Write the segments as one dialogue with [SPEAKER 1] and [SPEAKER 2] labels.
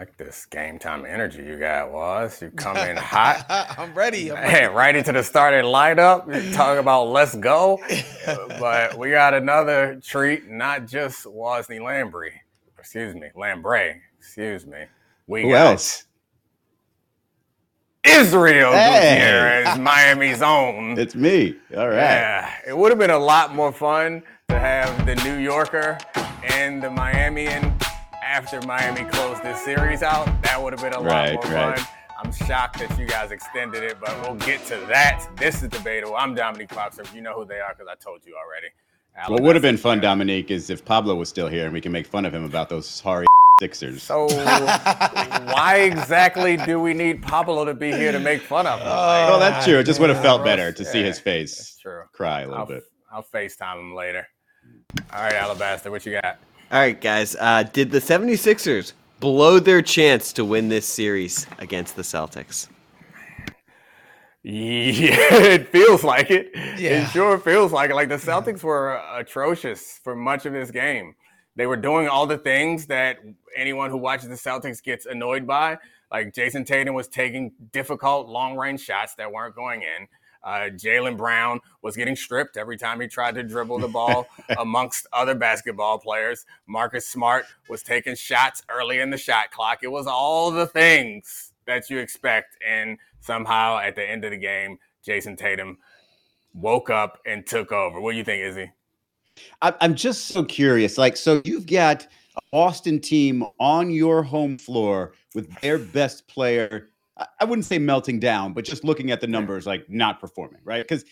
[SPEAKER 1] like this game time energy you got, was. You come in hot.
[SPEAKER 2] I'm ready. I'm
[SPEAKER 1] Hey, right into the starting lineup. You talk about let's go. but we got another treat, not just Wosny Lambrey. Excuse me, Lambre. Excuse me. We
[SPEAKER 3] Who
[SPEAKER 1] got
[SPEAKER 3] else?
[SPEAKER 1] Israel
[SPEAKER 3] Hey.
[SPEAKER 1] Gutierrez, Miami's own.
[SPEAKER 3] It's me. All right.
[SPEAKER 1] Yeah, it would have been a lot more fun to have the New Yorker and the Miamian after Miami closed this series out. That would have been a lot more
[SPEAKER 3] right.
[SPEAKER 1] fun. I'm shocked that you guys extended it, but we'll get to that. This is debatable. I'm Domonique Foxworth. You know who they are because I told you already.
[SPEAKER 3] What would have been fun,
[SPEAKER 1] fan.
[SPEAKER 3] Dominique, is if Pablo was still here and we can make fun of him about those sorry Sixers.
[SPEAKER 1] So, why exactly do we need Pablo to be here to make fun of him?
[SPEAKER 3] oh, that's true. It just would have felt better to see his face
[SPEAKER 1] true.
[SPEAKER 3] cry a little
[SPEAKER 1] I'll,
[SPEAKER 3] bit.
[SPEAKER 1] I'll FaceTime him later. All right, Alabaster, what you got?
[SPEAKER 4] All right, guys. Uh, did the 76ers blow their chance to win this series against the Celtics?
[SPEAKER 1] Yeah, it feels like it.
[SPEAKER 2] Yeah.
[SPEAKER 1] It sure feels like it. Like the Celtics were atrocious for much of this game. They were doing all the things that anyone who watches the Celtics gets annoyed by. Like Jayson Tatum was taking difficult long range shots that weren't going in. Uh, Jaylen Brown was getting stripped every time he tried to dribble the ball amongst other basketball players. Marcus Smart was taking shots early in the shot clock. It was all the things that you expect. And somehow at the end of the game, Jayson Tatum woke up and took over. What do you think, Izzy?
[SPEAKER 3] I- I'm just so curious. Like, so you've got a Boston team on your home floor with their best player. I- wouldn't say melting down, but just looking at the numbers, like not performing, right? Because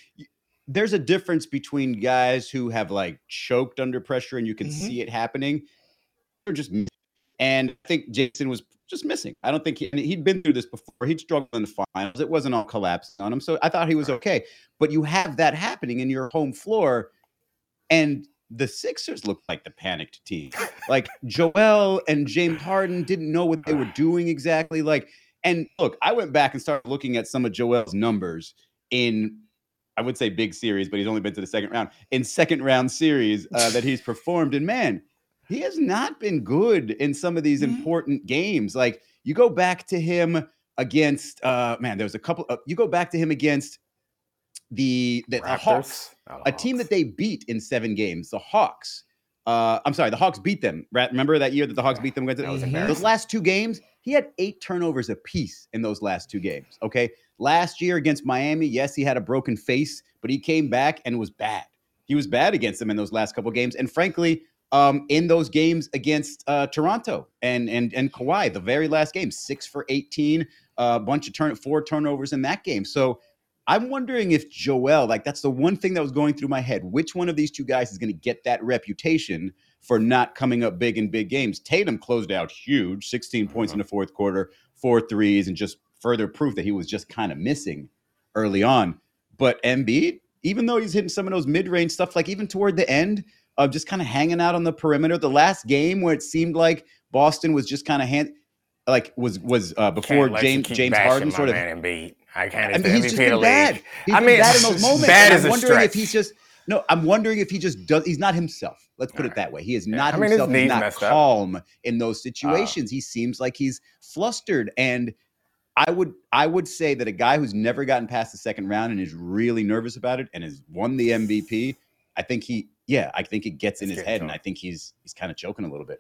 [SPEAKER 3] there's a difference between guys who have like choked under pressure and you can
[SPEAKER 2] Mhm.
[SPEAKER 3] see it happening. Or just, and I think Jayson was just missing. I don't think he, he'd been through this before. He'd struggled in the finals. It wasn't all collapsing on him, so I thought he was okay. But you have that happening in your home floor, and the Sixers looked like the panicked team. Like Joel and James Harden didn't know what they were doing exactly. Like, and look, I went back and started looking at some of Joel's numbers in, I would say big series, but he's only been to the second round. In second round series uh, that he's performed, and man, he has not been good in some of these
[SPEAKER 2] Mhm.
[SPEAKER 3] important games. Like you go back to him against, uh, man, there was a couple. Uh, you go back to him against the the, the Hawks a team that they beat in seven games, the Hawks. Uh, I'm sorry, the Hawks beat them. Right? Remember that year that the Hawks beat them? against-
[SPEAKER 1] That was.
[SPEAKER 3] Those last two games, he had eight turnovers apiece in those last two games. Okay. Last year against Miami, yes, he had a broken face, but he came back and was bad. He was bad against them in those last couple games. And frankly, um, in those games against uh, Toronto and and and Kawhi, the very last game, six for 18, a bunch of turn four turnovers in that game. So I'm wondering if Joel, like that's the one thing that was going through my head. Which one of these two guys is going to get that reputation for not coming up big in big games? Tatum closed out huge, 16 points in the fourth quarter, four threes, and just further proof that he was just kind of missing early on. But Embiid, even though he's hitting some of those mid-range stuff, like even toward the end of just kind of hanging out on the perimeter, the last game where it seemed like Boston was just kind of hand like was was uh, before
[SPEAKER 1] Can't let you
[SPEAKER 3] James James Harden sort of
[SPEAKER 1] Embiid. I can't.
[SPEAKER 3] I mean, he's just been bad. He's
[SPEAKER 1] I
[SPEAKER 3] been
[SPEAKER 1] mean,
[SPEAKER 3] bad in those moments.
[SPEAKER 1] bad is
[SPEAKER 3] I'm wondering if he's just no. I'm wondering if he just does. He's not himself. Let's put it that way. He is not
[SPEAKER 1] I mean,
[SPEAKER 3] himself. He's not
[SPEAKER 1] messed up.
[SPEAKER 3] calm in those uh. situations. he seems like he's flustered. And I would I would say that a guy who's never gotten past the second round and is really nervous about it and has won the MVP. I think he. Yeah, I think it gets in his head, and. I think he's he's kind of choking a little bit.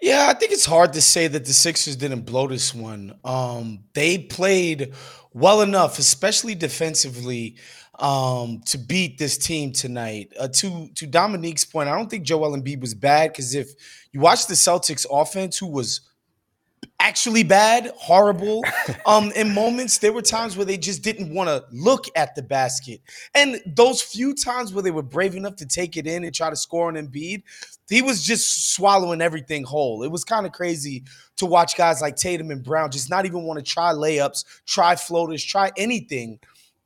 [SPEAKER 2] Yeah, I think it's hard to say that the Sixers didn't blow this one. Um, they played well enough, especially defensively, um, to beat this team tonight. Uh, to to Domonique's point, I don't think Joel Embiid was bad because if you watch the Celtics offense, who was actually bad, horrible. Um, in moments, there were times where they just didn't want to look at the basket. And those few times where they were brave enough to take it in and try to score on Embiid, he was just swallowing everything whole. It was kind of crazy to watch guys like Tatum and Brown just not even want to try layups, try floaters, try anything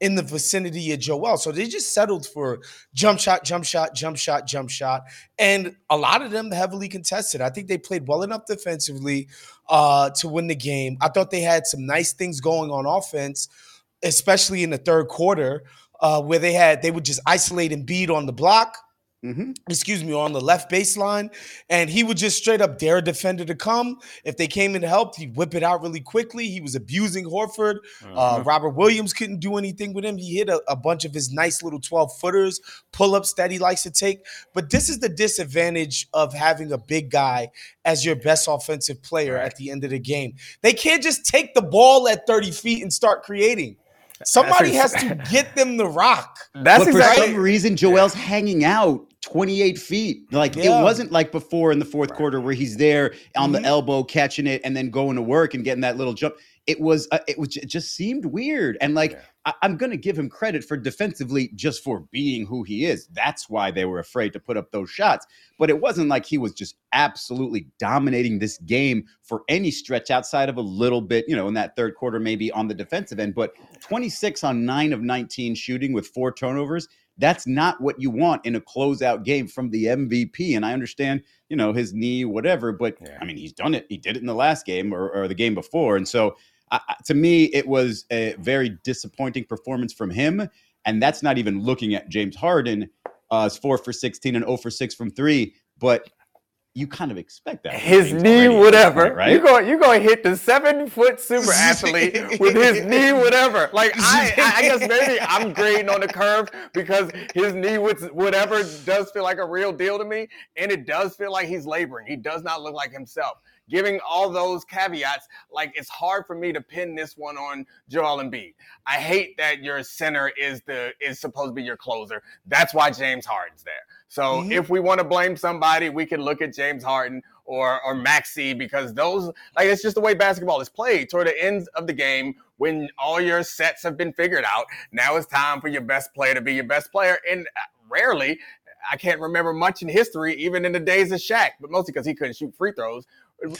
[SPEAKER 2] in the vicinity of Joel. So they just settled for jump shot, jump shot, jump shot, jump shot. And a lot of them heavily contested. I think they played well enough defensively uh, to win the game. I thought they had some nice things going on offense, especially in the third quarter, uh, where they had they would just isolate and beat on the block.
[SPEAKER 3] Mhm.
[SPEAKER 2] excuse me, on the left baseline, and he would just straight up dare a defender to come. If they came in to help, he'd whip it out really quickly. He was abusing Horford. Uh,
[SPEAKER 1] Mhm.
[SPEAKER 2] Robert Williams couldn't do anything with him. He hit a, a bunch of his nice little 12 footers, pull ups that he likes to take. But this is the disadvantage of having a big guy as your best offensive player at the end of the game. They can't just take the ball at 30 feet and start creating. Somebody has to get them the rock.
[SPEAKER 1] That's
[SPEAKER 3] but
[SPEAKER 1] exactly.
[SPEAKER 3] for some reason, Joel's hanging out 28 feet. Like
[SPEAKER 2] Yeah.
[SPEAKER 3] it wasn't like before in the fourth quarter where he's there on
[SPEAKER 2] Mhm.
[SPEAKER 3] the elbow catching it and then going to work and getting that little jump. It was uh, it was it just seemed weird and like
[SPEAKER 1] Yeah.
[SPEAKER 3] I, I'm gonna give him credit for defensively just for being who he is. That's why they were afraid to put up those shots. But it wasn't like he was just absolutely dominating this game for any stretch outside of a little bit, you know, in that third quarter, maybe on the defensive end. But 26 on nine of 19 shooting with four turnovers. That's not what you want in a closeout game from the MVP. And I understand, you know, his knee, whatever, but
[SPEAKER 1] Yeah.
[SPEAKER 3] I mean, he's done it. He did it in the last game or, or the game before. And so I, to me, it was a very disappointing performance from him. And that's not even looking at James Harden, uh, is four for 16 and 0 for 6 from three. But you kind of expect that.
[SPEAKER 1] his knee,
[SPEAKER 3] Harden at this
[SPEAKER 1] whatever.
[SPEAKER 3] point, right?
[SPEAKER 1] You go, you going to hit the seven foot super athlete with his knee, whatever. Like I, I, I guess maybe I'm grading on the curve because his knee, with whatever, does feel like a real deal to me, and it does feel like he's laboring. He does not look like himself. Giving all those caveats, like it's hard for me to pin this one on Joel Embiid. I hate that your center is the is supposed to be your closer. That's why James Harden's there. So
[SPEAKER 2] Mhm.
[SPEAKER 1] if we want to blame somebody, we can look at James Harden or or Maxey because those like it's just the way basketball is played toward the end of the game when all your sets have been figured out. Now it's time for your best player to be your best player, and uh, rarely. I can't remember much in history, even in the days of Shaq, but mostly because he couldn't shoot free throws.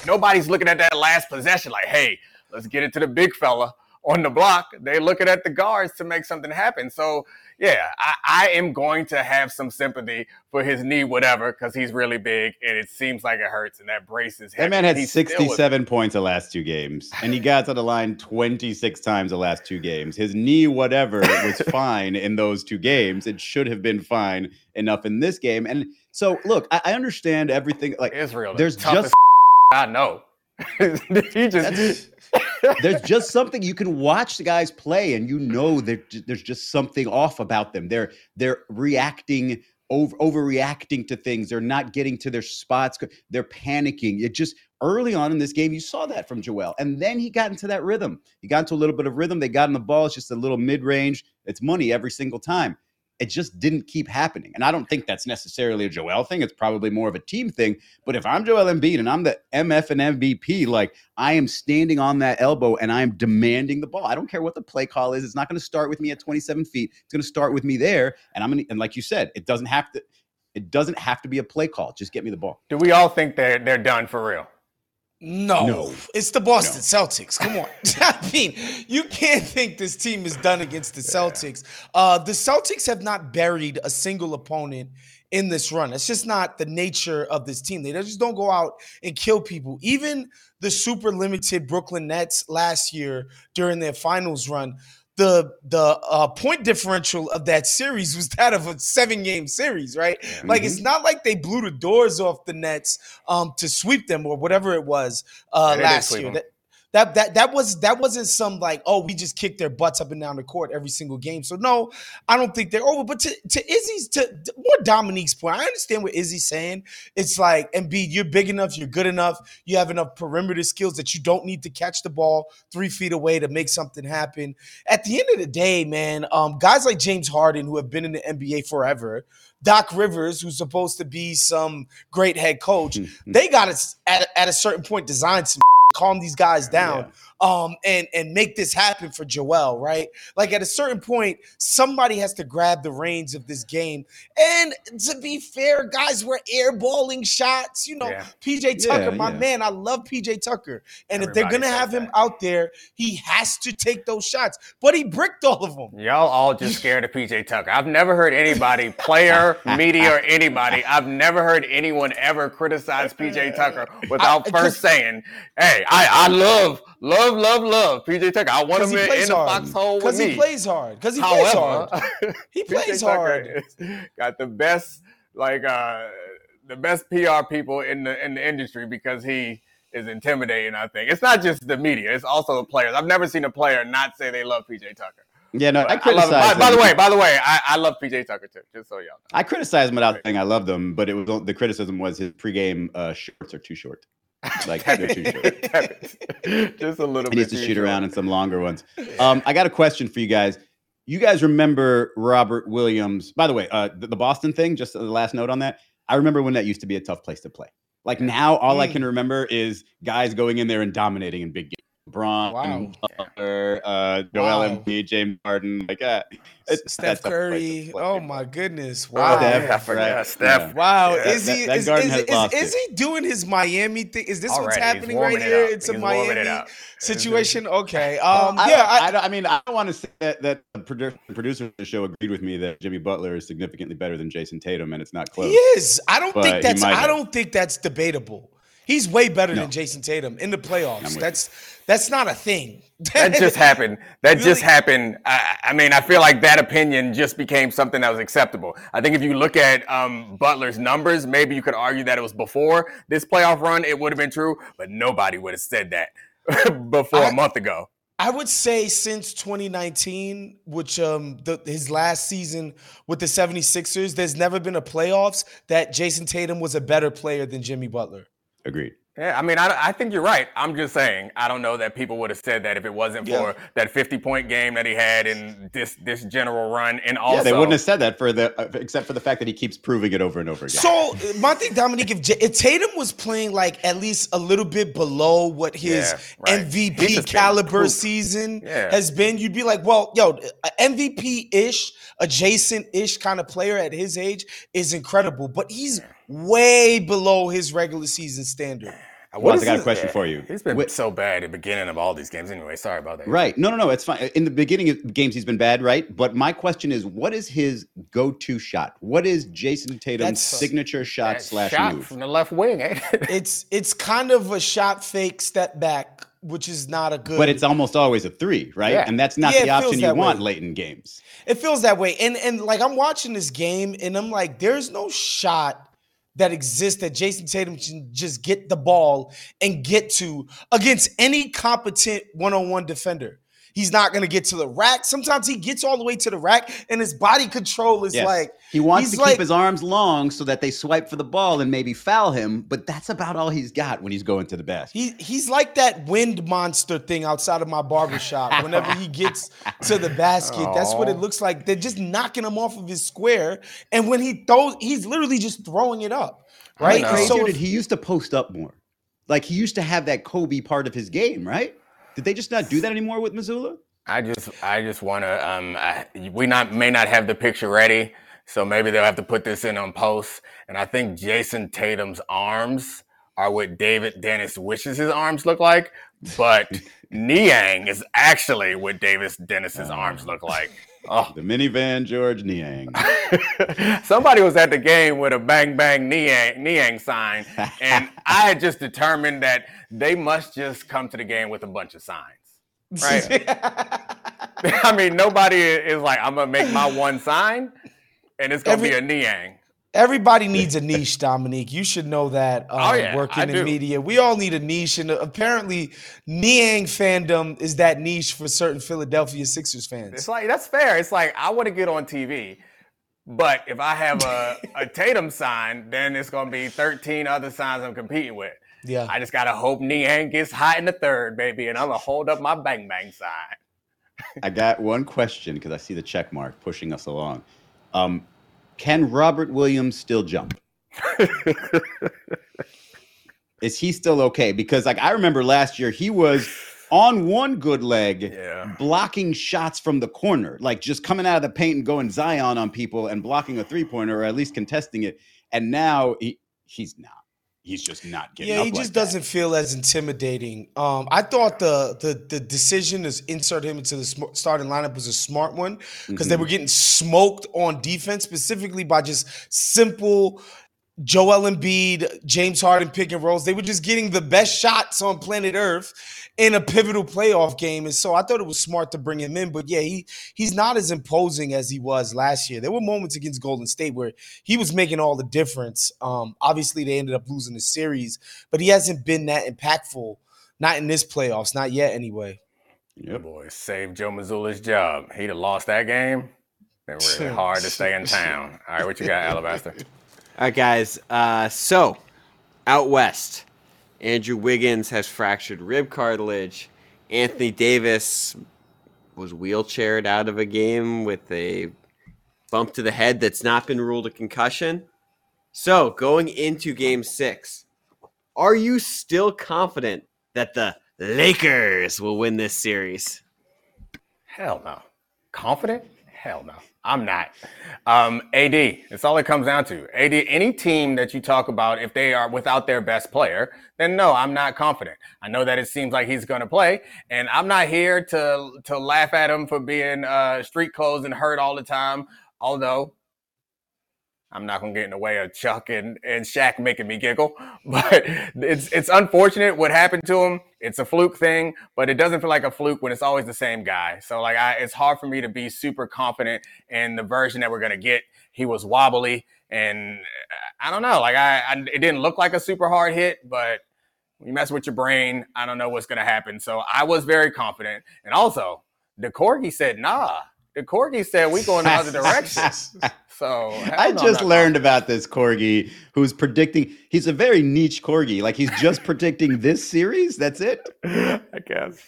[SPEAKER 1] Nobody's looking at that last possession like, hey, let's get it to the big fella on the block. They're looking at the guards to make something happen. So, yeah, I, I am going to have some sympathy for his knee, whatever, because he's really big and it seems like it hurts and that brace is heavy.
[SPEAKER 3] That man had
[SPEAKER 1] He's
[SPEAKER 3] 67 points the last two games, and he got to the line 26 times the last two games. His knee, whatever, was fine in those two games. It should have been fine enough in this game. And so, look, I, I understand everything. Like,
[SPEAKER 1] Israel.
[SPEAKER 3] there's
[SPEAKER 1] There's
[SPEAKER 3] just
[SPEAKER 1] I know. he just
[SPEAKER 3] That's- there's just something you can watch the guys play, and you know that there's just something off about them. They're they're reacting over overreacting to things. They're not getting to their spots. They're panicking. It just early on in this game, you saw that from Joel, and then he got into that rhythm. He got into a little bit of rhythm. They got in the ball. It's just a little mid range. It's money every single time. It just didn't keep happening, and I don't think that's necessarily a Joel thing. It's probably more of a team thing. But if I'm Joel Embiid and I'm the MF and MVP, like I am standing on that elbow and I am demanding the ball. I don't care what the play call is. It's not going to start with me at 27 feet. It's going to start with me there. And I'm going to, and like you said, it doesn't have to, it doesn't have to be a play call. Just get me the ball.
[SPEAKER 1] Do we all think they're they're done for real?
[SPEAKER 2] No,
[SPEAKER 3] No.
[SPEAKER 2] it's the Boston Celtics. Come on. I mean, you can't think this team is done against the Celtics. Uh, the Celtics have not buried a single opponent in this run. It's just not the nature of this team. They just don't go out and kill people. Even the super limited Brooklyn Nets last year during their finals run, the the uh, point differential of that series was that of a seven game series, right? Like it's not like they blew the doors off the Nets um, to sweep them or whatever it was uh,
[SPEAKER 1] Yeah, they did
[SPEAKER 2] last year. That, that that that was that wasn't some like oh we just kicked their butts up and down the court every single game. So no, I don't think they're over. But to to Izzy's to to more Domonique's point, I understand what Izzy's saying. It's like Embiid, you're big enough, you're good enough, you have enough perimeter skills that you don't need to catch the ball three feet away to make something happen. At the end of the day, man, um, guys like James Harden who have been in the NBA forever, Doc Rivers, who's supposed to be some great head coach, they got to at, at a certain point design some calm these guys down um and and make this happen for Joel, right? Like at a certain point somebody has to grab the reins of this game. And to be fair, guys were airballing shots, you know.
[SPEAKER 1] Yeah.
[SPEAKER 2] PJ Tucker,
[SPEAKER 3] Yeah,
[SPEAKER 2] my
[SPEAKER 3] yeah.
[SPEAKER 2] man, I love PJ Tucker. And if they're going to have him
[SPEAKER 1] that.
[SPEAKER 2] out there, he has to take those shots. But he bricked all of them.
[SPEAKER 1] Y'all all just scared of PJ Tucker. I've never heard anybody, player, media, or anybody, I've never heard anyone ever criticize PJ Tucker without
[SPEAKER 2] I-
[SPEAKER 1] first saying, hey, I, I love, love, love, love PJ Tucker. I want him
[SPEAKER 2] Because
[SPEAKER 1] in,
[SPEAKER 2] plays
[SPEAKER 1] in the
[SPEAKER 2] hard.
[SPEAKER 1] foxhole with me.
[SPEAKER 2] Because he plays hard. Because he plays
[SPEAKER 1] However,
[SPEAKER 2] hard. He plays
[SPEAKER 1] Tucker
[SPEAKER 2] hard.
[SPEAKER 1] got the best like uh, the best PR people in the in the industry because he is intimidating. I think it's not just the media; it's also the players. I've never seen a player not say they love PJ Tucker.
[SPEAKER 3] Yeah, no, I
[SPEAKER 1] I love
[SPEAKER 3] criticize.
[SPEAKER 1] him. By, by the
[SPEAKER 3] them.
[SPEAKER 1] way, by the way, I, I love PJ Tucker too. Just so y'all know.
[SPEAKER 3] I criticize him without saying I love them, but it was the criticism was his pregame uh, shorts are too short. Like too short.
[SPEAKER 1] just a little
[SPEAKER 3] He needs to shoot
[SPEAKER 1] short.
[SPEAKER 3] around in some longer ones. Um, I got a question for you guys. You guys remember Robert Williams? By the way, uh, the, the Boston thing. Just the last note on that. I remember when that used to be a tough place to play. Like now, all I
[SPEAKER 2] Mm.
[SPEAKER 3] can remember is guys going in there and dominating in big games. LeBron,
[SPEAKER 2] Wow.
[SPEAKER 3] Butler, uh, Joel
[SPEAKER 2] Wow.
[SPEAKER 3] Embiid, James Harden. Like uh, it's
[SPEAKER 2] Steph
[SPEAKER 3] a tough place to
[SPEAKER 2] Curry. Oh my goodness. Wow.
[SPEAKER 3] Steph,
[SPEAKER 1] I forgot.
[SPEAKER 3] right?
[SPEAKER 1] Steph.
[SPEAKER 2] Wow,
[SPEAKER 1] Yeah,
[SPEAKER 2] is
[SPEAKER 3] that-
[SPEAKER 2] he
[SPEAKER 3] that
[SPEAKER 2] is,
[SPEAKER 3] Garden
[SPEAKER 2] is,
[SPEAKER 3] has
[SPEAKER 2] is, is he doing his Miami thing? Is this
[SPEAKER 1] Already,
[SPEAKER 2] what's happening right
[SPEAKER 1] it
[SPEAKER 2] here?
[SPEAKER 1] up.
[SPEAKER 2] It's a
[SPEAKER 1] He's warming it
[SPEAKER 2] Miami
[SPEAKER 1] up.
[SPEAKER 2] situation. Okay.
[SPEAKER 3] Well,
[SPEAKER 2] Um
[SPEAKER 3] I
[SPEAKER 2] yeah, I,
[SPEAKER 3] I, I mean, I don't want to say that, that the producer of the show agreed with me that Jimmy Butler is significantly better than Jayson Tatum, and it's not close.
[SPEAKER 2] he is. I don't
[SPEAKER 3] But
[SPEAKER 2] think that's I don't think that's debatable. He's way better
[SPEAKER 3] No.
[SPEAKER 2] than Jayson Tatum in the playoffs. That's that's not a thing.
[SPEAKER 1] that just happened. That
[SPEAKER 2] Really?
[SPEAKER 1] just happened. I, I mean, I feel like that opinion just became something that was acceptable. I think if you look at um, Butler's numbers, maybe you could argue that it was before this playoff run, it would have been true, but nobody would have said that before
[SPEAKER 2] I-
[SPEAKER 1] a month ago.
[SPEAKER 2] I would say since 2019, which um the, his last season with the 76ers, there's never been a playoffs that Jayson Tatum was a better player than Jimmy Butler.
[SPEAKER 3] Agreed.
[SPEAKER 1] Yeah, I mean, I, I think you're right. I'm just saying, I don't know that people would have said that if it wasn't
[SPEAKER 2] Yeah.
[SPEAKER 1] for that 50 point game that he had in this this general run, and also
[SPEAKER 3] yeah, they wouldn't have said that for the uh, except for the fact that he keeps proving it over and over again.
[SPEAKER 2] So Monty my Domonique, if, J- if Tatum was playing like at least a little bit below what his
[SPEAKER 1] Yeah, right.
[SPEAKER 2] MVP caliber
[SPEAKER 1] poop.
[SPEAKER 2] season
[SPEAKER 1] Yeah.
[SPEAKER 2] has been, you'd be like, well, yo, MVP ish, adjacent ish kind of player at his age is incredible, but he's way below his regular season standard.
[SPEAKER 3] Waz,
[SPEAKER 1] What
[SPEAKER 3] I got a
[SPEAKER 1] his-
[SPEAKER 3] question for you.
[SPEAKER 1] He's been
[SPEAKER 3] Wait-
[SPEAKER 1] so bad at the beginning of all these games. Anyway, sorry about that.
[SPEAKER 3] Right. No, no, no. It's fine. In the beginning of games, he's been bad, right? But my question is, what is his go-to shot? What is Jayson Tatum's
[SPEAKER 2] That's-
[SPEAKER 3] signature shot slash
[SPEAKER 1] shot
[SPEAKER 3] move?
[SPEAKER 1] from the left wing. ain't it?
[SPEAKER 2] It's it's kind of a shot fake step back, which is not a good.
[SPEAKER 3] But it's almost always a three, right?
[SPEAKER 1] Yeah.
[SPEAKER 3] And that's not
[SPEAKER 2] Yeah,
[SPEAKER 3] the option you
[SPEAKER 2] that
[SPEAKER 3] want
[SPEAKER 2] way.
[SPEAKER 3] late in games.
[SPEAKER 2] It feels that way. And and like I'm watching this game and I'm like, there's no shot that exists that Jayson Tatum can just get the ball and get to against any competent one-on-one defender. He's not gonna get to the rack. Sometimes he gets all the way to the rack and his body control is
[SPEAKER 3] Yes.
[SPEAKER 2] like
[SPEAKER 3] He wants to
[SPEAKER 2] like-
[SPEAKER 3] keep his arms long so that they swipe for the ball and maybe foul him, but that's about all he's got when he's going to the basket.
[SPEAKER 2] he he's like that wind monster thing outside of my barbershop. Whenever he gets to the basket, that's what it
[SPEAKER 1] oh.
[SPEAKER 2] looks like. They're just knocking him off of his square. And when he throws, he's literally just throwing it up. Right.
[SPEAKER 1] know.
[SPEAKER 2] And
[SPEAKER 3] Crazier
[SPEAKER 2] so if-
[SPEAKER 3] he used to post up more. Like he used to have that Kobe part of his game, right? Did they just not do that anymore with Mazzulla?
[SPEAKER 1] I just, I just want to. Um, I, we not may not have the picture ready, so maybe they'll have to put this in on post. And I think Jayson Tatum's arms are what David Dennis wishes his arms look like, but Niang is actually what Davis Dennis's arms look like. Oh,
[SPEAKER 3] The minivan George Niang.
[SPEAKER 1] somebody was at the game with a bang bang Niang, Niang sign, and I had just determined that they must just come to the game with a bunch of signs. Right. I mean, nobody is like, I'm gonna make my one sign, and it's gonna be a Niang.
[SPEAKER 2] Everybody needs a niche, Domonique. You should know that. Uh,
[SPEAKER 1] Oh, yeah,
[SPEAKER 2] working
[SPEAKER 1] I
[SPEAKER 2] in
[SPEAKER 1] do.
[SPEAKER 2] media, we all need a niche, and apparently, Niang fandom is that niche for certain Philadelphia Sixers fans.
[SPEAKER 1] It's like that's fair. It's like I want to get on TV, but if I have a, a Tatum sign, then it's gonna be 13 other signs I'm competing with.
[SPEAKER 2] yeah,
[SPEAKER 1] I just gotta hope Niang gets hot in the third, baby, and I'm gonna hold up my bang bang sign.
[SPEAKER 3] I got one question because I see the check mark pushing us along. Um, can Robert Williams still jump? Is he still okay? Because like I remember last year, he was on one good leg,
[SPEAKER 1] Yeah.
[SPEAKER 3] blocking shots from the corner, like just coming out of the paint and going Zion on people and blocking a three pointer or at least contesting it. And now he he's not. He's just not getting.
[SPEAKER 2] yeah, he
[SPEAKER 3] like
[SPEAKER 2] just
[SPEAKER 3] that.
[SPEAKER 2] doesn't feel as intimidating. Um, I thought the the the decision to insert him into the sm- starting lineup was a smart one because
[SPEAKER 3] Mm-hmm.
[SPEAKER 2] they were getting smoked on defense, specifically by just simple Joel Embiid, James Harden pick and rolls. They were just getting the best shots on planet Earth in a pivotal playoff game. And so I thought it was smart to bring him in. But yeah, he he's not as imposing as he was last year. There were moments against Golden State where he was making all the difference. Um, obviously, they ended up losing the series, but he hasn't been that impactful. Not in this playoffs, not yet anyway.
[SPEAKER 1] Yep. Boy, saved Joe Mazzulla's job. He'd have lost that game. Been really hard to stay in town. All right, what you got, Alabaster?
[SPEAKER 4] All right, guys. Uh, so, out west, Andrew Wiggins has fractured rib cartilage. Anthony Davis was wheelchaired out of a game with a bump to the head that's not been ruled a concussion. So, going into game six, are you still confident that the Lakers will win this series?
[SPEAKER 1] Hell no. Confident? Hell no. I'm not. Um, AD, it's all it comes down to. AD, any team that you talk about, if they are without their best player, then no, I'm not confident. I know that it seems like he's going to play, and I'm not here to to laugh at him for being uh, street clothes and hurt all the time. Although I'm not gonna get in the way of Chuck and, and Shaq making me giggle, but it's it's unfortunate what happened to him. It's a fluke thing, but it doesn't feel like a fluke when it's always the same guy. So like I, it's hard for me to be super confident in the version that we're gonna get. He was wobbly, and I don't know. Like I, I it didn't look like a super hard hit, but you mess with your brain, I don't know what's gonna happen. So I was very confident, and also the corgi said, "Nah." The corgi said we going in other directions. So
[SPEAKER 3] I just learned about this corgi who's predicting. He's a very niche corgi. Like he's just predicting this series. That's it.
[SPEAKER 1] I guess.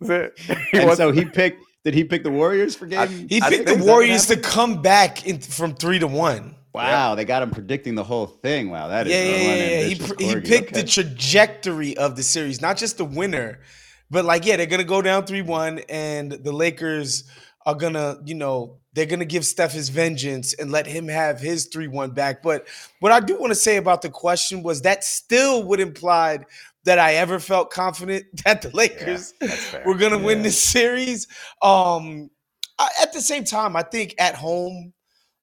[SPEAKER 1] That's it.
[SPEAKER 3] and so he picked. Did he pick the Warriors for game? I,
[SPEAKER 2] he picked the Warriors to come back in, from three to one.
[SPEAKER 3] Wow, yeah. they got him predicting the whole thing. Wow, that is
[SPEAKER 2] yeah, yeah, yeah. He, he picked okay. the trajectory of the series, not just the winner, but like yeah, they're gonna go down three one, and the Lakers are gonna, you know, they're gonna give Steph his vengeance and let him have his three one back. But what I do want to say about the question was that still would imply that I ever felt confident that the Lakers yeah, were gonna yeah. win this series. Um, I, at the same time, I think at home,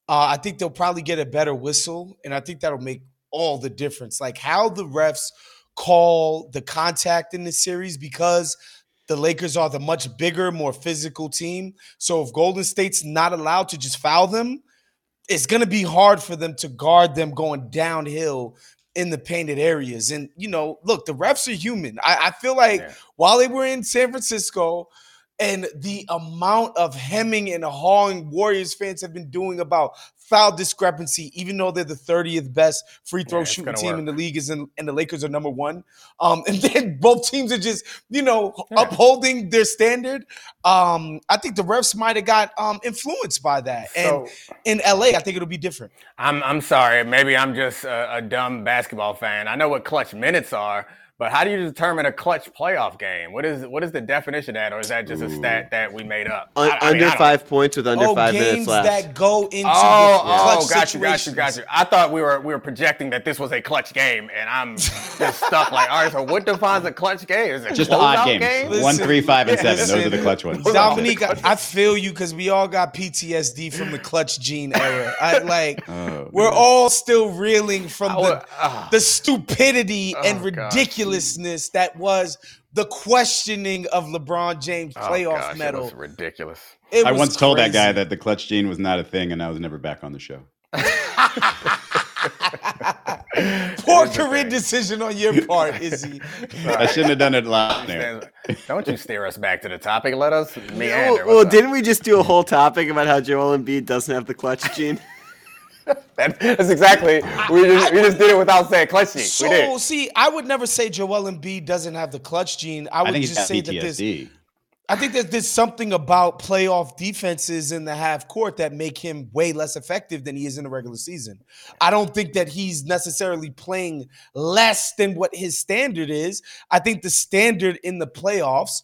[SPEAKER 2] uh, I think they'll probably get a better whistle, and I think that'll make all the difference. Like how the refs call the contact in this series because the Lakers are the much bigger, more physical team. So if Golden State's not allowed to just foul them, it's going to be hard for them to guard them going downhill in the painted areas. And, you know, look, the refs are human. I, I feel like yeah. while they were in San Francisco, and the amount of hemming and hawing Warriors fans have been doing about foul discrepancy, even though they're the 30th best free throw yeah, shooting team work. in the league, is in, and the Lakers are number one. Um, and then both teams are just, you know, yeah. upholding their standard. Um, I think the refs might have got um, influenced by that. So, and in LA, I think it'll be different.
[SPEAKER 1] I'm I'm sorry. Maybe I'm just a, a dumb basketball fan. I know what clutch minutes are. But how do you determine a clutch playoff game? What is what is the definition of that, or is that just a stat that we made up?
[SPEAKER 4] Un- I, I mean, under five points with under oh, five minutes left.
[SPEAKER 2] that go into
[SPEAKER 1] oh, oh, got you, got you, got you. I thought we were we were projecting that this was a clutch game, and I'm just stuck. Like, all right, so what defines a clutch game? Is it
[SPEAKER 3] just the odd games? Game? Listen, One, three, five, and seven. Those are the clutch ones.
[SPEAKER 2] Domonique, I, feel you because we all got PTSD from the clutch gene era. I like oh, we're man. all still reeling from the, uh, the stupidity oh, and ridiculousness that that was the questioning of LeBron James oh, playoff oh gosh, medal.
[SPEAKER 1] It was ridiculous.
[SPEAKER 3] It I was once crazy. told that guy that the clutch gene was not a thing, and I was never back on the show.
[SPEAKER 2] Poor career decision on your part, Izzy.
[SPEAKER 3] I shouldn't have done it live there.
[SPEAKER 1] Don't you steer us back to the topic. Let us meander.
[SPEAKER 4] Well, well didn't we just do a whole topic about how Joel Embiid doesn't have the clutch gene?
[SPEAKER 1] that, that's exactly we just, we just did it without saying clutch gene.
[SPEAKER 2] So see, I would never say Joel Embiid doesn't have the clutch gene. I would I just say PTSD. that this. I think that there's something about playoff defenses in the half court that make him way less effective than he is in the regular season. I don't think that he's necessarily playing less than what his standard is. I think the standard in the playoffs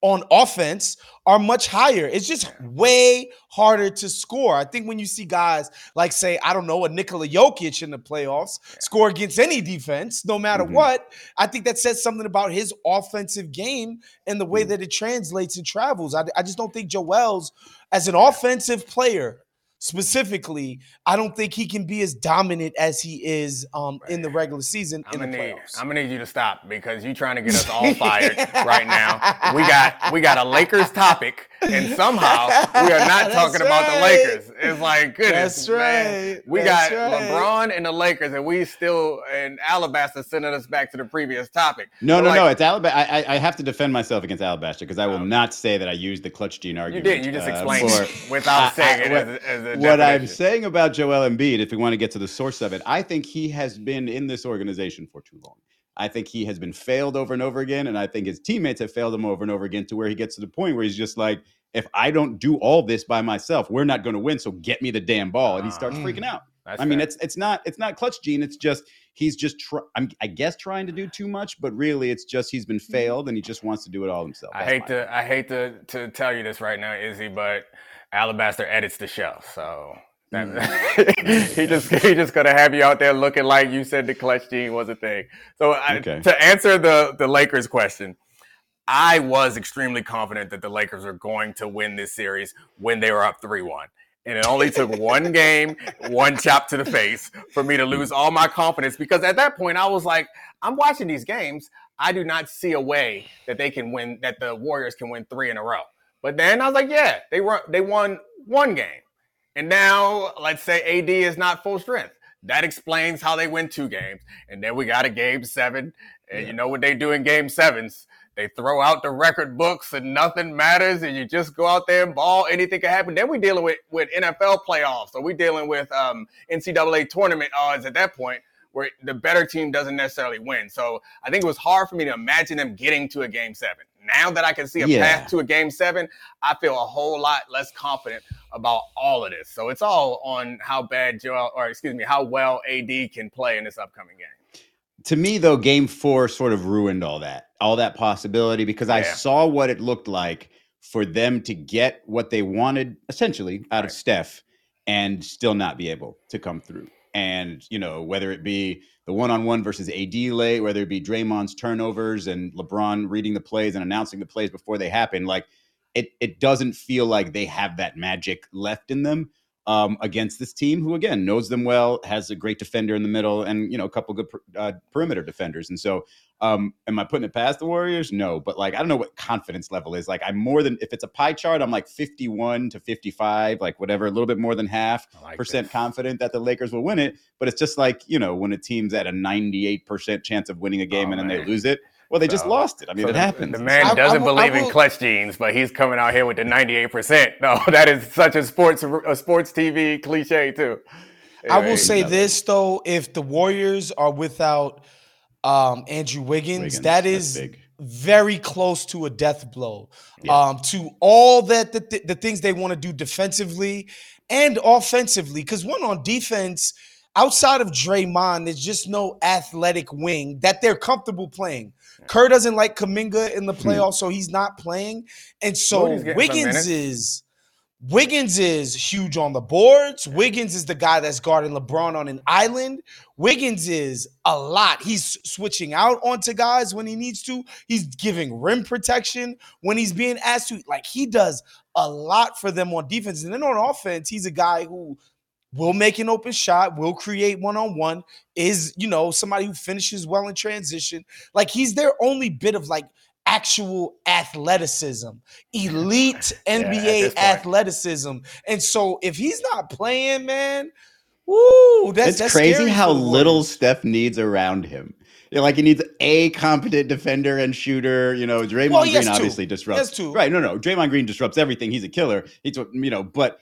[SPEAKER 2] on offense are much higher. It's just way harder to score. I think when you see guys like, say, I don't know, a Nikola Jokic in the playoffs score against any defense, no matter mm-hmm. what, I think that says something about his offensive game and the way mm-hmm. that it translates and travels. I, I just don't think Joel's, as an offensive player, specifically, I don't think he can be as dominant as he is um, in the regular season
[SPEAKER 1] I'm
[SPEAKER 2] in the
[SPEAKER 1] gonna need
[SPEAKER 2] playoffs.
[SPEAKER 1] I'm gonna need you to stop because you're trying to get us all fired right now. We got we got a Lakers topic, and somehow we are not
[SPEAKER 2] That's
[SPEAKER 1] talking about the. Lakers. It's like goodness,
[SPEAKER 2] That's
[SPEAKER 1] man. We
[SPEAKER 2] That's
[SPEAKER 1] got
[SPEAKER 2] right.
[SPEAKER 1] LeBron and the Lakers, and we still and Alabaster sending us back to the previous topic.
[SPEAKER 3] No,
[SPEAKER 1] But
[SPEAKER 3] no,
[SPEAKER 1] like,
[SPEAKER 3] no. It's Alabaster. I, I- I have to defend myself against Alabaster because I will
[SPEAKER 1] Oh.
[SPEAKER 3] not say that I used the clutch gene argument.
[SPEAKER 1] You
[SPEAKER 3] argument.
[SPEAKER 1] did. You just
[SPEAKER 3] uh,
[SPEAKER 1] explained
[SPEAKER 3] for-
[SPEAKER 1] without saying
[SPEAKER 3] I-
[SPEAKER 1] it
[SPEAKER 3] what-
[SPEAKER 1] as as
[SPEAKER 3] what I'm saying about Joel Embiid, if we want to get to the source of it, I think he has been in this organization for too long. I think he has been failed over and over again, and I think his teammates have failed him over and over again to where he gets to the point where he's just like, if I don't do all this by myself, we're not going to win. So get me the damn ball, and he starts
[SPEAKER 2] Ah.
[SPEAKER 3] freaking out.
[SPEAKER 1] That's
[SPEAKER 3] I mean, it's it's not it's not clutch gene. It's just he's just try, I'm, I guess trying to do too much, but really it's just he's been failed and he just wants to do it all himself.
[SPEAKER 1] I hate to I hate to to tell you this right now, Izzy, but Alabaster edits the show, so that,
[SPEAKER 3] Mm.
[SPEAKER 1] he just he just gonna have you out there looking like you said the clutch gene was a thing. So I, to answer the the Lakers question, I was extremely confident that the Lakers were going to win this series when they were up three one. And it only took one game, one chop to the face for me to lose all my confidence because at that point I was like, I'm watching these games. I do not see a way that they can win, that the Warriors can win three in a row. But then I was like, yeah, they were they won one game. And now let's say AD is not full strength. That explains how they win two games. And then we got a game seven. And you know what they do in game sevens? They throw out the record books and nothing matters, and you just go out there and ball. Anything can happen. Then we dealing with with NFL playoffs, so we dealing with um, NCAA tournament odds at that point, where the better team doesn't necessarily win. So I think it was hard for me to imagine them getting to a game seven. Now that I can see a
[SPEAKER 3] Yeah.
[SPEAKER 1] path to a game seven, I feel a whole lot less confident about all of this. So it's all on how bad Joel, or excuse me, how well AD can play in this upcoming game.
[SPEAKER 3] to me though game four sort of ruined all that all that possibility because i saw what it looked like for them to get what they wanted essentially out of steph and still not be able to come through and you know whether it be the one-on-one versus ad late whether it be draymond's turnovers and lebron reading the plays and announcing the plays before they happen like it, it doesn't feel like they have that magic left in them um, against this team, who again knows them well, has a great defender in the middle, and you know a couple good per, uh, perimeter defenders. And so, um, am I putting it past the Warriors? No, but like I don't know what confidence level is. Like I'm more than if it's a pie chart, I'm like 51 to 55, like whatever, a little bit more than half
[SPEAKER 1] like
[SPEAKER 3] percent
[SPEAKER 1] this.
[SPEAKER 3] confident that the Lakers will win it. But it's just like you know when a team's at a 98 percent chance of winning a game
[SPEAKER 1] Oh,
[SPEAKER 3] and then they lose it. Well, they just lost it. I mean,
[SPEAKER 1] So
[SPEAKER 3] it
[SPEAKER 1] the,
[SPEAKER 3] happens.
[SPEAKER 1] The man
[SPEAKER 2] I- I
[SPEAKER 1] doesn't
[SPEAKER 2] will- I
[SPEAKER 1] believe in clutch genes, but he's coming out here with the 98%. No, that is such a sports a sports TV cliche too.
[SPEAKER 2] I will say
[SPEAKER 3] nothing.
[SPEAKER 2] this though: if the Warriors are without um, Andrew Wiggins,
[SPEAKER 3] Wiggins, that's big.
[SPEAKER 2] very close to a death blow
[SPEAKER 3] Yeah.
[SPEAKER 2] um, to all that the, the, the things they want to do defensively and offensively. Because one on defense, outside of Draymond, there's just no athletic wing that they're comfortable playing. Kerr doesn't like Kuminga in the playoffs, so he's not playing. And so
[SPEAKER 1] Moody's getting some
[SPEAKER 2] Wiggins
[SPEAKER 1] minutes.
[SPEAKER 2] is Wiggins is huge on the boards. Wiggins is the guy that's guarding LeBron on an island. Wiggins is a lot. He's switching out onto guys when he needs to. He's giving rim protection when he's being asked to. Like he does a lot for them on defense. And then on offense, he's a guy who will make an open shot, will create one on one, is, you know, somebody who finishes well in transition. Like he's their only bit of like actual athleticism, elite NBA athleticism. And so if he's not playing, man, woo, that's,
[SPEAKER 3] it's
[SPEAKER 2] that's
[SPEAKER 3] crazy how little. Steph needs around him. You know, like he needs a competent defender and shooter. You know, Draymond
[SPEAKER 2] Well,
[SPEAKER 3] Green
[SPEAKER 2] two.
[SPEAKER 3] obviously
[SPEAKER 2] He
[SPEAKER 3] disrupts.
[SPEAKER 2] two.
[SPEAKER 3] Right? No, no. Draymond Green disrupts everything. He's a killer. He's what you know, but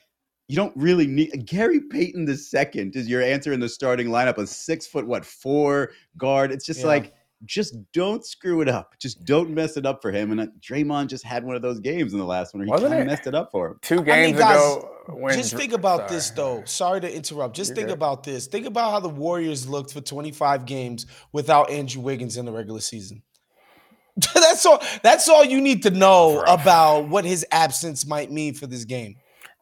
[SPEAKER 3] you don't really need Gary Payton the second is your answer in the starting lineup. A six foot what four guard. It's just
[SPEAKER 2] Yeah.
[SPEAKER 3] like just don't screw it up. Just don't mess it up for him. And uh, Draymond just had one of those games in the last one where he kind of messed it up for him.
[SPEAKER 1] Two
[SPEAKER 2] mean,
[SPEAKER 1] games
[SPEAKER 2] guys,
[SPEAKER 1] ago, when
[SPEAKER 2] Just
[SPEAKER 1] Dr-
[SPEAKER 2] think about this though. Sorry to interrupt. Just
[SPEAKER 1] You're
[SPEAKER 2] think
[SPEAKER 1] good.
[SPEAKER 2] about this. Think about how the Warriors looked for 25 games without Andrew Wiggins in the regular season. that's all that's all you need to know
[SPEAKER 1] That's
[SPEAKER 2] about what his absence might mean for this game.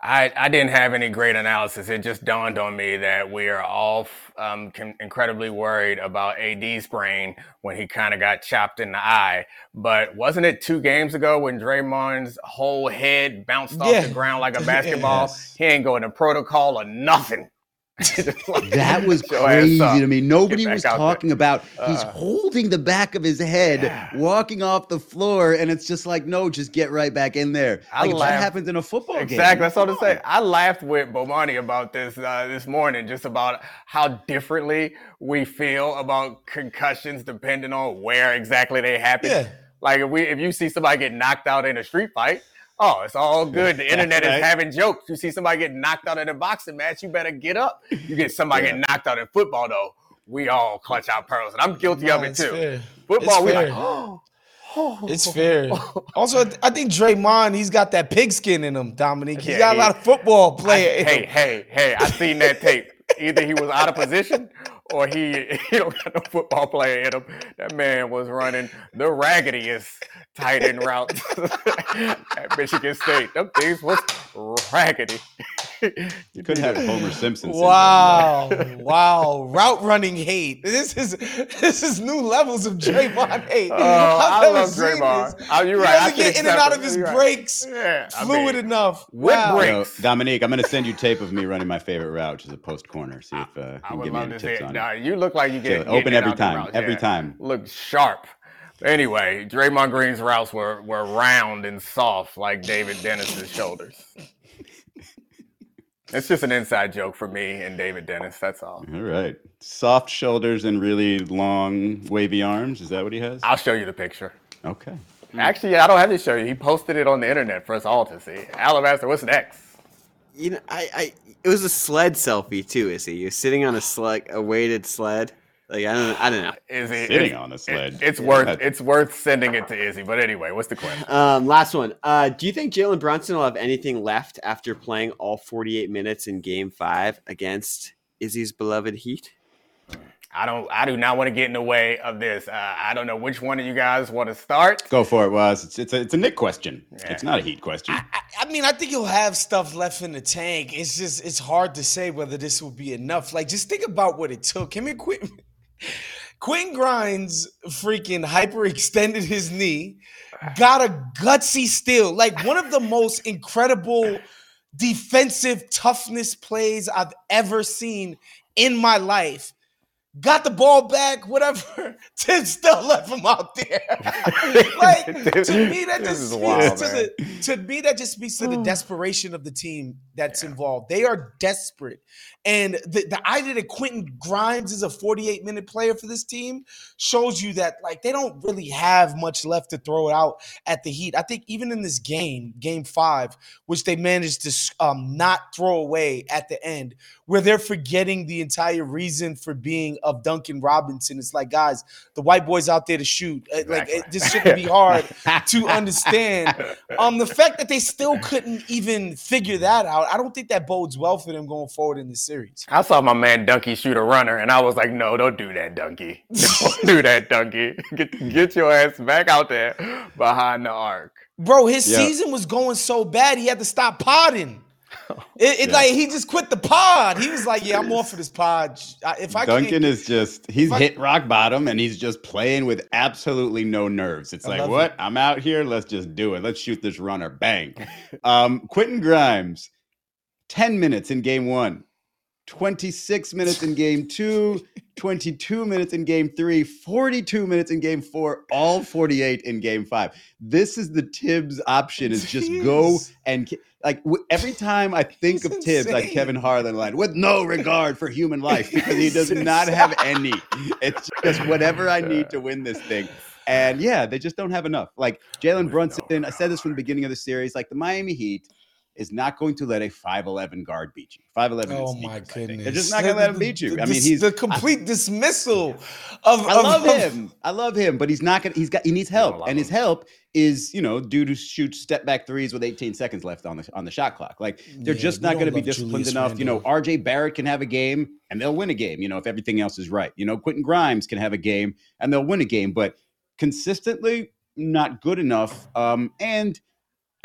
[SPEAKER 1] I, I didn't have any great analysis. It just dawned on me that we are all um, incredibly worried about AD's brain when he kind of got chopped in the eye. But wasn't it two games ago when Draymond's whole head bounced off the ground like a basketball? Yes. He ain't going to protocol or nothing.
[SPEAKER 3] That was crazy to me. Nobody was talking there. about he's uh, holding the back of his head, yeah. walking off the floor, and it's just like, no, just get right back in there. Like that happens in a football
[SPEAKER 1] exactly,
[SPEAKER 3] game.
[SPEAKER 1] Exactly. That's all to say. I laughed with Bomani about this uh, this morning, just about how differently we feel about concussions depending on where exactly they happen. Yeah. Like if we if you see somebody get knocked out in a street fight, Oh, it's all good. The internet right. is having jokes. You see somebody get knocked out in a boxing match, you better get up. You get somebody yeah. get knocked out in football, though, we all clutch our pearls. And I'm guilty no, of it too. Fair. Football, it's we fair. like, oh.
[SPEAKER 2] It's fair. Also, I think Draymond, he's got that pigskin in him, Domonique. He's yeah, got he, a lot of football player.
[SPEAKER 1] I, hey, hey, hey, I seen that tape. Either he was out of position or he he don't got no football player in him. That man was running the raggediest tight end route at Michigan State. Them things was raggedy.
[SPEAKER 3] you could have Homer Simpson.
[SPEAKER 2] Wow, wow, route running hate. This is this is new levels of Draymond hate.
[SPEAKER 1] Oh, I love Draymond. Oh, you're right.
[SPEAKER 2] He doesn't get in and out of his breaks yeah, fluid I mean, enough.
[SPEAKER 1] Wow. breaks.
[SPEAKER 3] You know, Domonique, I'm going to send you tape of me running my favorite route, which is a post corner. See if uh, you can give me any tips on
[SPEAKER 1] nah, it. You look like you get
[SPEAKER 3] open every time. Every yeah. time.
[SPEAKER 1] Look sharp. Anyway, Draymond Green's routes were, were round and soft like David Dennis's shoulders. It's just an inside joke for me and David Dennis. That's all.
[SPEAKER 3] All right. Soft shoulders and really long, wavy arms. Is that what he has?
[SPEAKER 1] I'll show you the picture.
[SPEAKER 3] Okay.
[SPEAKER 1] Actually, I don't have to show you. He posted it on the internet for us all to see. Alabaster, what's next?
[SPEAKER 4] You know, I, I, it was a sled selfie too. Is he? You're sitting on a sled, a weighted sled. Like I don't, I don't know.
[SPEAKER 1] Is he
[SPEAKER 3] sitting on a sled?
[SPEAKER 1] It, it's yeah. worth, it's worth sending it to Izzy. But anyway, what's the question?
[SPEAKER 4] Um, last one. Uh, do you think Jalen Brunson will have anything left after playing all 48 minutes in Game Five against Izzy's beloved Heat?
[SPEAKER 1] I don't. I do not want to get in the way of this. Uh, I don't know which one of you guys want to start.
[SPEAKER 3] Go for it, Was. It's it's a, it's a Nick question. Yeah. It's not a Heat question.
[SPEAKER 2] I, I, I, mean, I think you'll have stuff left in the tank. It's just it's hard to say whether this will be enough. Like, just think about what it took. Him and Quentin Quentin Grimes freaking hyperextended his knee, got a gutsy steal, like one of the most incredible defensive toughness plays I've ever seen in my life got the ball back, whatever. Tim still left him out there. like to me, that just speaks wild, to the to me that just speaks to the desperation of the team that's yeah. involved. They are desperate, and the, the idea that Quentin Grimes is a 48 minute player for this team shows you that like they don't really have much left to throw out at the Heat. I think even in this game, Game Five, which they managed to um, not throw away at the end, where they're forgetting the entire reason for being of Duncan Robinson. It's like, guys, the white boys out there to shoot. Uh, exactly. Like, it, this shouldn't be hard to understand. Um, the fact that they still couldn't even figure that out, I don't think that bodes well for them going forward in the series.
[SPEAKER 1] I saw my man Dunky shoot a runner, and I was like, no, don't do that, Dunky. Don't do that, Dunky. Get, get your ass back out there behind the arc.
[SPEAKER 2] Bro, his yep. season was going so bad, he had to stop potting. It, it yeah. like he just quit the pod. He was like, "Yeah, I'm off for this pod." If I
[SPEAKER 3] Duncan is just he's hit rock bottom and he's just playing with absolutely no nerves. It's I like, what? It. I'm out here. Let's just do it. Let's shoot this runner. Bang. um, Quentin Grimes, ten minutes in game one, 26 minutes in game two, 22 minutes in game three, 42 minutes in game four, all 48 in game five. This is the Thibs option is just Jeez. go and like w- every time I think of Thibs, like Kevin Harlan line, with no regard for human life because he does not have any. It's just whatever I need to win this thing. And yeah, they just don't have enough. Like Jalen Brunson, I said this from the beginning of the series, like the Miami Heat is not going to let a 5'11 guard beat you. 5'11
[SPEAKER 2] Oh my goodness.
[SPEAKER 3] They're just not going to let him beat you. I mean, he's
[SPEAKER 2] the complete I, dismissal of
[SPEAKER 3] I love of, him. I love him, but he's not going to he's got he needs help. And his help is, you know, dude who shoots step back threes with 18 seconds left on the on the shot clock. Like they're yeah, just not going to be disciplined Julius enough. Randle. You know, RJ Barrett can have a game and they'll win a game, you know, if everything else is right. You know, Quentin Grimes can have a game and they'll win a game, but consistently not good enough. Um, and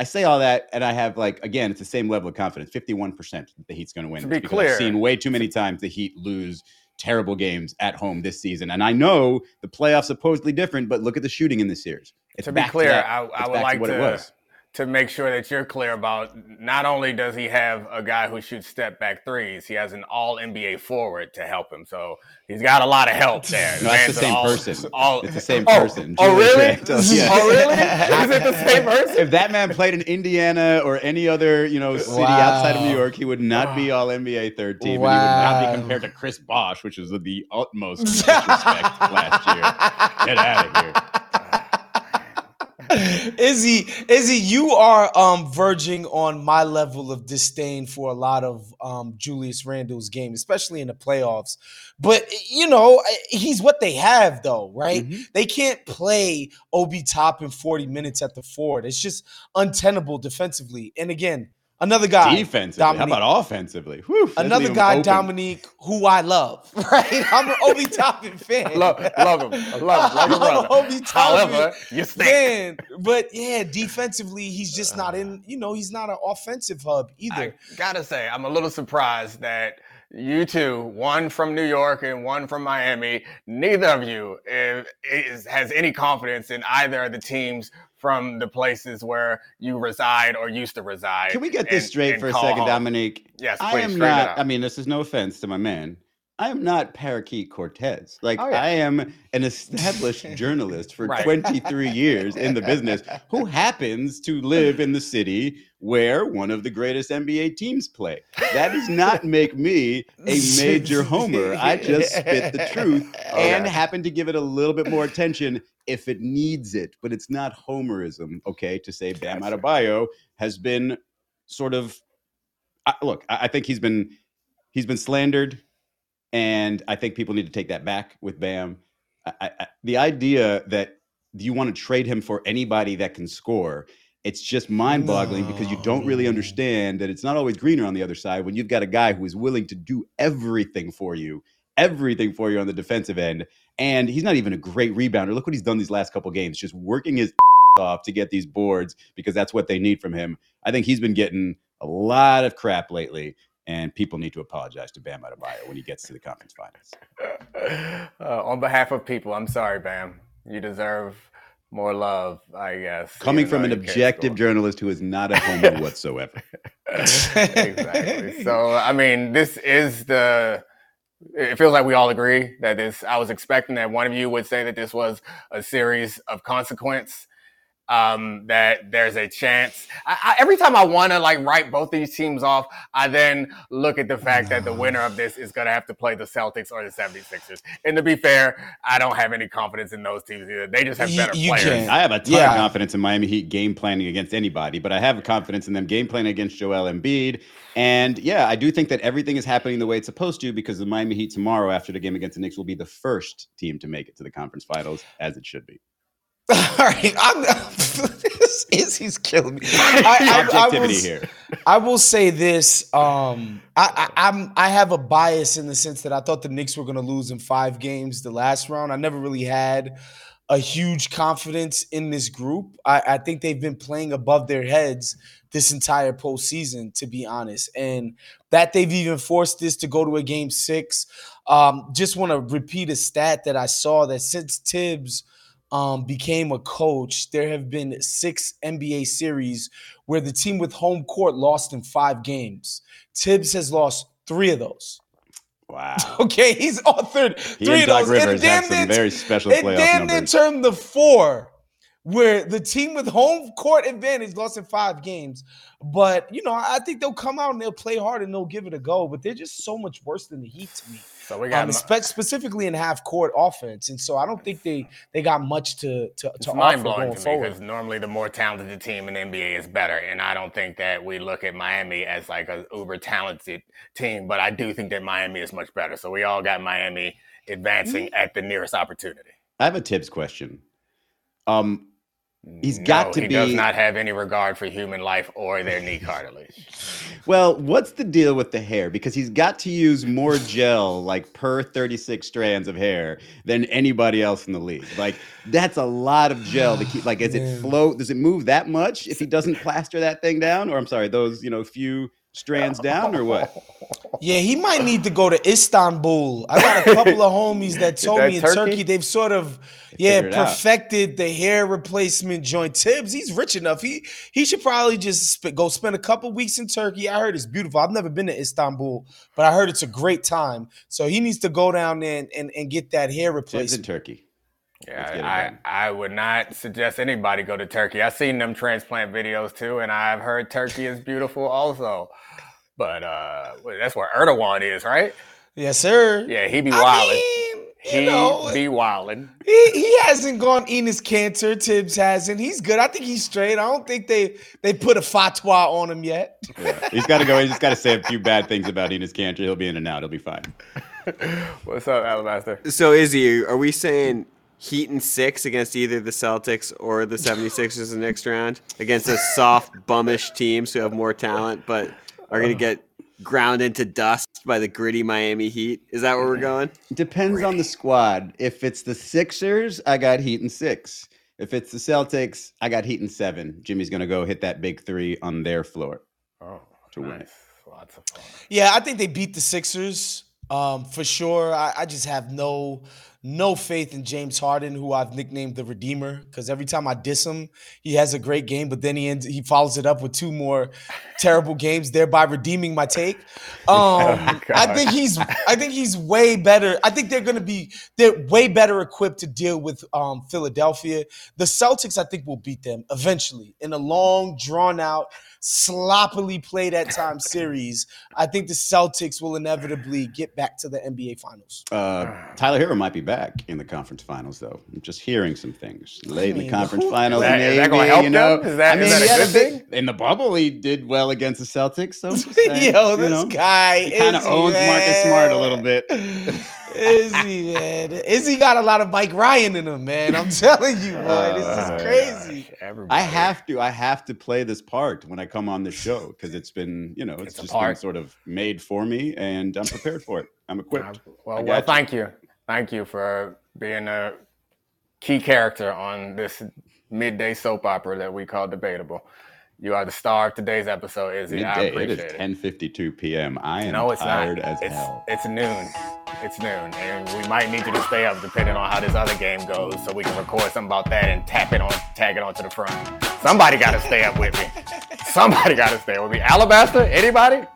[SPEAKER 3] I say all that, and I have like again, it's the same level of confidence. Fifty-one percent the Heat's going to win.
[SPEAKER 1] To be clear-
[SPEAKER 3] I've seen way too many times the Heat lose terrible games at home this season, and I know the playoffs supposedly different, but look at the shooting in this series. It's
[SPEAKER 1] to be clear,
[SPEAKER 3] that.
[SPEAKER 1] I, I would like
[SPEAKER 3] what it
[SPEAKER 1] to
[SPEAKER 3] was.
[SPEAKER 1] To make sure that you're clear about not only does he have a guy who shoots step back threes, he has an all NBA forward to help him. So he's got a lot of help there.
[SPEAKER 3] No, that's the same
[SPEAKER 1] all-
[SPEAKER 3] person.
[SPEAKER 1] all-
[SPEAKER 3] It's the same
[SPEAKER 1] Oh,
[SPEAKER 3] person.
[SPEAKER 1] Oh,
[SPEAKER 3] Julius
[SPEAKER 1] really?
[SPEAKER 3] Randle, yeah.
[SPEAKER 1] Oh, really? Is it the same person?
[SPEAKER 3] If that man played in Indiana or any other, you know, city outside of New York, he would not be all NBA third team, and he would not be compared to Chris Bosh, which was the utmost disrespect last year. Get out of here.
[SPEAKER 2] Izzy, Izzy, you are um verging on my level of disdain for a lot of um Julius Randle's game, especially in the playoffs. But you know, he's what they have, though, right?
[SPEAKER 3] Mhm.
[SPEAKER 2] They can't play Obi Toppin 40 minutes at the Ford. It's just untenable defensively. And again, another guy,
[SPEAKER 3] Defensively, how about offensively? Whew,
[SPEAKER 2] another guy,
[SPEAKER 3] open.
[SPEAKER 2] Domonique, who I love, right? I'm an Obi Toppin fan.
[SPEAKER 1] love, love him. I love him. Like a
[SPEAKER 2] I'm
[SPEAKER 1] brother.
[SPEAKER 2] an Obi Toppin
[SPEAKER 1] However, you stink.
[SPEAKER 2] Man, but yeah, defensively, he's just not in. You know, he's not an offensive hub either.
[SPEAKER 1] I gotta say, I'm a little surprised that you two, one from New York and one from Miami, neither of you is, is, has any confidence in either of the teams from the places where you reside or used to reside.
[SPEAKER 3] Can we get this
[SPEAKER 1] and-
[SPEAKER 3] straight
[SPEAKER 1] and
[SPEAKER 3] for a second,
[SPEAKER 1] home.
[SPEAKER 3] Domonique?
[SPEAKER 1] Yes,
[SPEAKER 3] I am not. I mean, this is no offense to my man. I am not Parakeet Cortez. Like
[SPEAKER 1] Oh, yeah.
[SPEAKER 3] I am an established journalist for
[SPEAKER 1] Right.
[SPEAKER 3] 23 years in the business, who happens to live in the city where one of the greatest NBA teams play. That does not make me a major homer. I just spit the truth and
[SPEAKER 1] Okay.
[SPEAKER 3] happen to give it a little bit more attention if it needs it. But it's not homerism, okay, to say Bam
[SPEAKER 1] Gotcha.
[SPEAKER 3] Adebayo has been sort of I, look. I, I think he's been he's been slandered, and I think people need to take that back with Bam. I, I, the idea that you want to trade him for anybody that can score. It's just mind-boggling because you don't really understand that it's not always greener on the other side when you've got a guy who is willing to do everything for you, everything for you on the defensive end, and he's not even a great rebounder. Look what he's done these last couple games, just working his off to get these boards because that's what they need from him. I think he's been getting a lot of crap lately, and people need to apologize to Bam Adebayo when he gets to the conference finals.
[SPEAKER 1] uh, on behalf of people, I'm sorry, Bam. You deserve more love, I guess.
[SPEAKER 3] Coming from an objective journalist who is not a homer whatsoever.
[SPEAKER 1] exactly. So, I mean, this is the. It feels like we all agree that this. I was expecting that one of you would say that this was a series of consequence. Um, that there's a chance. I, I, every time I want to like write both these teams off, I then look at the fact that the winner of this is going to have to play the Celtics or the 76ers. And to be fair, I don't have any confidence in those teams either. They just have better
[SPEAKER 2] you
[SPEAKER 1] players.
[SPEAKER 2] can't.
[SPEAKER 3] I have a ton
[SPEAKER 2] Yeah.
[SPEAKER 3] of confidence in Miami Heat game planning against anybody, but I have confidence in them game planning against Joel Embiid. And yeah, I do think that everything is happening the way it's supposed to because the Miami Heat tomorrow after the game against the Knicks will be the first team to make it to the conference finals, as it should be.
[SPEAKER 2] All right, I'm. this is he's killing me. I, I, I
[SPEAKER 3] Objectivity here.
[SPEAKER 2] I will say this. Um, I, I, I'm I have a bias in the sense that I thought the Knicks were going to lose in five games the last round. I never really had a huge confidence in this group. I, I think they've been playing above their heads this entire postseason, to be honest, and that they've even forced this to go to a game six. Um, just want to repeat a stat that I saw that since Thibs um, became a coach, there have been six NBA series where the team with home court lost in five games. Thibs has lost three of those.
[SPEAKER 3] Wow.
[SPEAKER 2] Okay, he's authored
[SPEAKER 3] He
[SPEAKER 2] three
[SPEAKER 3] and
[SPEAKER 2] of
[SPEAKER 3] Doc
[SPEAKER 2] those.
[SPEAKER 3] Rivers have
[SPEAKER 2] damn
[SPEAKER 3] some very special
[SPEAKER 2] it
[SPEAKER 3] playoff
[SPEAKER 2] damn near
[SPEAKER 3] numbers.
[SPEAKER 2] turned the four, where the team with home court advantage lost in five games. But you know, I think they'll come out and they'll play hard and they'll give it a go. But they're just so much worse than the Heat to me,
[SPEAKER 1] so we got
[SPEAKER 2] um, spe- specifically in half court offense. And so I don't think they they got much to to, to
[SPEAKER 1] mind
[SPEAKER 2] offer
[SPEAKER 1] blowing
[SPEAKER 2] going
[SPEAKER 1] to me
[SPEAKER 2] forward.
[SPEAKER 1] because normally the more talented the team in the NBA is better, and I don't think that we look at Miami as like a uber talented team, but I do think that Miami is much better. So we all got Miami advancing
[SPEAKER 2] Mm-hmm.
[SPEAKER 1] at the nearest opportunity.
[SPEAKER 3] I have a Thibs question. Um, He's got
[SPEAKER 1] No,
[SPEAKER 3] to
[SPEAKER 1] he
[SPEAKER 3] be- He
[SPEAKER 1] does not have any regard for human life or their knee cartilage.
[SPEAKER 3] Well, what's the deal with the hair? Because he's got to use more gel, like per 36 strands of hair, than anybody else in the league. Like that's a lot of gel to keep. Like, is it float? Does it move that much if he doesn't plaster that thing down? Or I'm sorry, those you know few strands down, or what?
[SPEAKER 2] Yeah, he might need to go to Istanbul. I got a couple of homies that told
[SPEAKER 1] that
[SPEAKER 2] me in
[SPEAKER 1] Turkey?
[SPEAKER 2] Turkey they've sort of yeah
[SPEAKER 3] figured it out.
[SPEAKER 2] perfected the hair replacement joint. Thibs, he's rich enough. He he should probably just sp- go spend a couple weeks in Turkey. I heard it's beautiful. I've never been to Istanbul, but I heard it's a great time. So he needs to go down there and, and, and get that hair
[SPEAKER 3] Thibs in
[SPEAKER 2] replacement.
[SPEAKER 3] Turkey. Let's get it
[SPEAKER 1] Yeah. I, I would not suggest anybody go to Turkey. I've seen them transplant videos too, and I've heard Turkey is beautiful also. But uh, that's where Erdogan is, right?
[SPEAKER 2] Yes, sir.
[SPEAKER 1] Yeah, he be
[SPEAKER 2] I
[SPEAKER 1] wilding. He
[SPEAKER 2] know,
[SPEAKER 1] be wilding.
[SPEAKER 2] He, he hasn't gone in his cancer. Thibs hasn't. He's good. I think he's straight. I don't think they they put a fatwa on him yet.
[SPEAKER 3] Yeah. He's got to go. He's just got to say a few bad things about Enes Kanter. He'll be in and out. He'll be fine.
[SPEAKER 1] What's up, Alabaster?
[SPEAKER 4] So Izzy, are we saying Heat and six against either the Celtics or the 76ers in the next round against a soft, bummish teams who have more talent but are going to get ground into dust by the gritty Miami Heat? Is that where we're going?
[SPEAKER 3] Depends on the squad. If it's the Sixers, I got Heat and six. If it's the Celtics, I got Heat and seven. Jimmy's gonna go hit that big three on their floor.
[SPEAKER 1] Oh,
[SPEAKER 3] To win it.
[SPEAKER 1] Lots of fun.
[SPEAKER 2] Yeah, I think they beat the Sixers um, for sure. I, I just have no no faith in James Harden, who I've nicknamed the Redeemer, because every time I diss him, he has a great game, but then he ends, he follows it up with two more terrible games, thereby redeeming my take. Um, I think he's I think he's way better. I think they're going to be they're way better equipped to deal with um, Philadelphia. The Celtics, I think, will beat them eventually in a long, drawn out, sloppily played at times series. I think the Celtics will inevitably get back to the NBA Finals.
[SPEAKER 3] Uh, Tyler Herro might be back in the conference finals, though. I'm just hearing some things late in the conference
[SPEAKER 2] who-
[SPEAKER 3] finals.
[SPEAKER 1] Is that- is that
[SPEAKER 3] maybe,
[SPEAKER 1] gonna help
[SPEAKER 3] you know,
[SPEAKER 1] them? Is that-
[SPEAKER 3] I
[SPEAKER 1] is that a
[SPEAKER 3] he had
[SPEAKER 1] good
[SPEAKER 3] big- in the bubble. He did well against the Celtics. So saying,
[SPEAKER 2] Yo,
[SPEAKER 3] you
[SPEAKER 2] this
[SPEAKER 3] know,
[SPEAKER 2] guy
[SPEAKER 3] kind of
[SPEAKER 2] Izzy,
[SPEAKER 3] owns Marcus Smart a little
[SPEAKER 2] man.
[SPEAKER 3] bit.
[SPEAKER 2] Izzy, man. Izzy got a lot of Mike Ryan in him, man. I'm telling you, boy. This
[SPEAKER 3] Oh,
[SPEAKER 2] is crazy.
[SPEAKER 3] I have to. I have to play this part when I come on the show because it's been, you know, it's,
[SPEAKER 1] It's
[SPEAKER 3] just been sort of made for me, and I'm prepared for it. I'm equipped.
[SPEAKER 1] Well, well,
[SPEAKER 3] you.
[SPEAKER 1] thank you. Thank you for being a key character on this midday soap opera that we call Debatable. You are the star of today's episode, Izzy.
[SPEAKER 3] Midday. It
[SPEAKER 1] appreciate
[SPEAKER 3] is
[SPEAKER 1] it.
[SPEAKER 3] 10:52 p.m. I am
[SPEAKER 1] no, it's
[SPEAKER 3] tired
[SPEAKER 1] not.
[SPEAKER 3] as
[SPEAKER 1] it's,
[SPEAKER 3] hell.
[SPEAKER 1] it's noon. It's noon, and we might need you to stay up depending on how this other game goes, so we can record something about that and tap it on, tag it onto the front. Somebody got to stay up with me. Somebody got to stay with me. Alabaster, anybody?